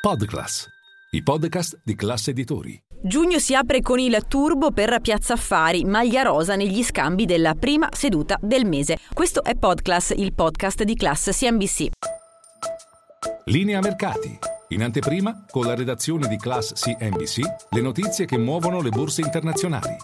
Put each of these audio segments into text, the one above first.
Podclass, i podcast di classe editori. Giugno si apre con il turbo per Piazza Affari, maglia rosa negli scambi della prima seduta del mese. Questo è Podclass, il podcast di classe CNBC. Linea mercati. In anteprima, con la redazione di Class CNBC, le notizie che muovono le borse internazionali.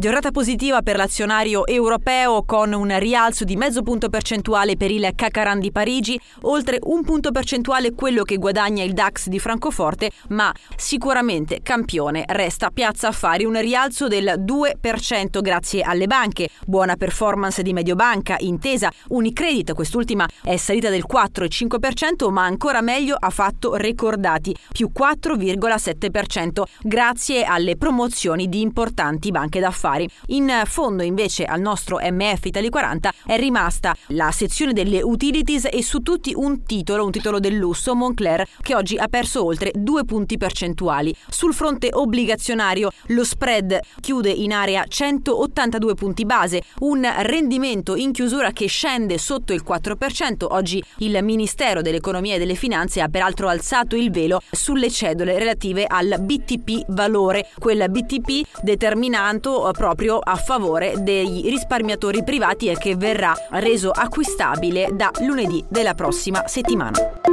Giornata positiva per l'azionario europeo con un rialzo di mezzo punto percentuale per il Cacaran di Parigi, oltre un punto percentuale quello che guadagna il DAX di Francoforte, ma sicuramente campione resta Piazza Affari, un rialzo del 2% grazie alle banche, buona performance di Mediobanca, Intesa, Unicredit, quest'ultima è salita del 4,5%, ma ancora meglio ha fatto Recordati, più 4,7%, grazie alle promozioni di importanti banche d'affari affari. In fondo invece al nostro MF Italy 40 è rimasta la sezione delle utilities e su tutti un titolo, un titolo del lusso, Moncler, che oggi ha perso oltre due punti percentuali. Sul fronte obbligazionario lo spread chiude in area 182 punti base, un rendimento in chiusura che scende sotto il 4%. Oggi il Ministero dell'Economia e delle Finanze ha peraltro alzato il velo sulle cedole relative al BTP valore, quel BTP determinato proprio a favore dei risparmiatori privati e che verrà reso acquistabile da lunedì della prossima settimana.